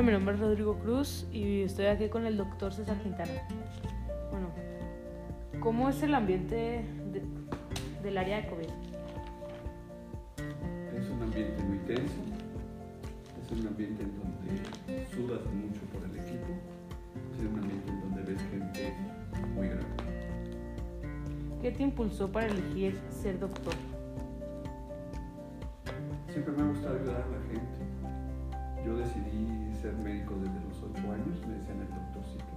Hola, mi nombre es Rodrigo Cruz y estoy aquí con el doctor César Quintana. Bueno, ¿cómo es el ambiente de- del área de COVID? Es un ambiente muy tenso, es un ambiente en donde sudas mucho por el equipo, es un ambiente en donde ves gente muy grande. ¿Qué te impulsó para elegir ser doctor? Siempre me ha gustado ayudar a la gente. Yo decidí ser médico desde los 8 años, me decían el doctorcito,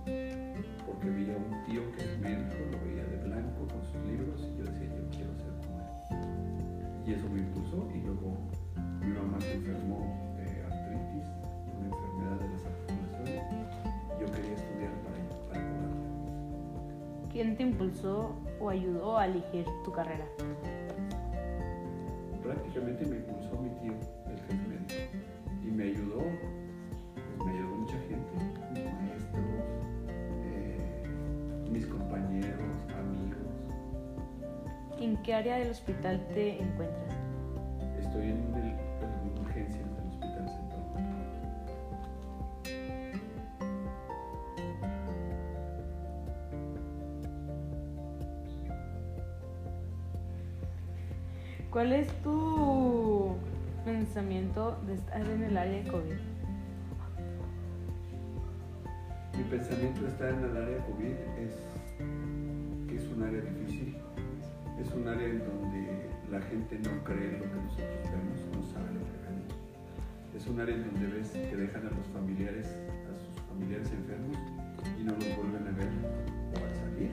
porque veía a un tío que es médico, lo veía de blanco con sus libros y yo decía, yo quiero ser como él. Y eso me impulsó y luego mi mamá se enfermó de artritis, una enfermedad de las articulaciones, y yo quería estudiar para, para curarla. ¿Quién te impulsó o ayudó a elegir tu carrera? Prácticamente me impulsó mi tío, el que ¿En qué área del hospital te encuentras? Estoy en, el, en urgencias del Hospital Central. ¿Cuál es tu pensamiento de estar en el área de COVID? Mi pensamiento de estar en el área COVID es que es un área difícil, es un área en donde la gente no cree lo que nosotros vemos, no sabe lo que vemos. Es un área en donde ves que dejan a los familiares, a sus familiares enfermos y no los vuelven a ver o al salir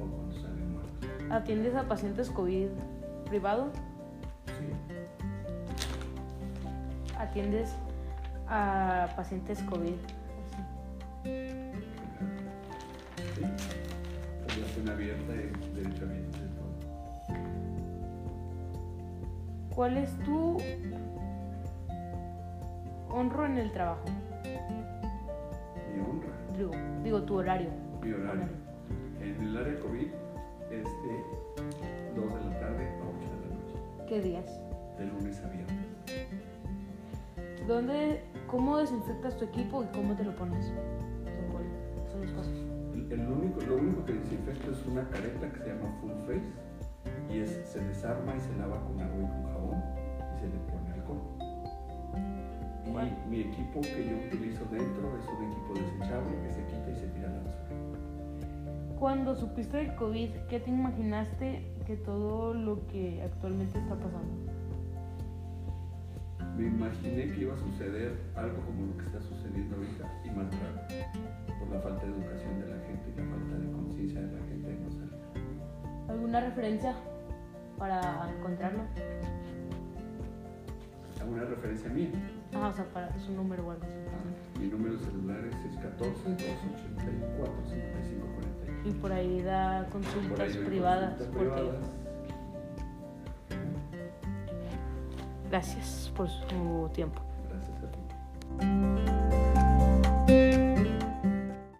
o cuando salen muertos. ¿Atiendes a pacientes COVID privado? Sí, ¿Atiendes a pacientes COVID? sí. Población abierta y derechamiento de todo. ¿Cuál es tu honro en el trabajo? Mi honra. Digo, digo tu horario. Mi horario. En el área COVID es de 2 de la tarde a 8 de la noche, ¿Qué días? de lunes a viernes. ¿Dónde, ¿Cómo desinfectas tu equipo y cómo te lo pones? Son col- Son las cosas. El único, lo único que desinfecto es una careta que se llama full face y es, se desarma y se lava con agua y con jabón y se le pone alcohol. Y mi equipo que yo utilizo dentro es un equipo desechable que se quita y se tira a la basura. Cuando supiste del COVID, ¿qué te imaginaste que todo lo que actualmente está pasando? Me imaginé que iba a suceder algo como lo que está sucediendo ahorita y más grave por la falta de educación de la gente y la falta de conciencia de la gente de no salir. ¿Alguna referencia para encontrarlo? ¿Alguna referencia mía? Ah, o sea, para su número o algo así. Ah, mi número celular es 614 284 5540. Y por ahí da Por consultas ahí doy privadas. consultas porque- privadas. Gracias por su tiempo. Gracias a ti.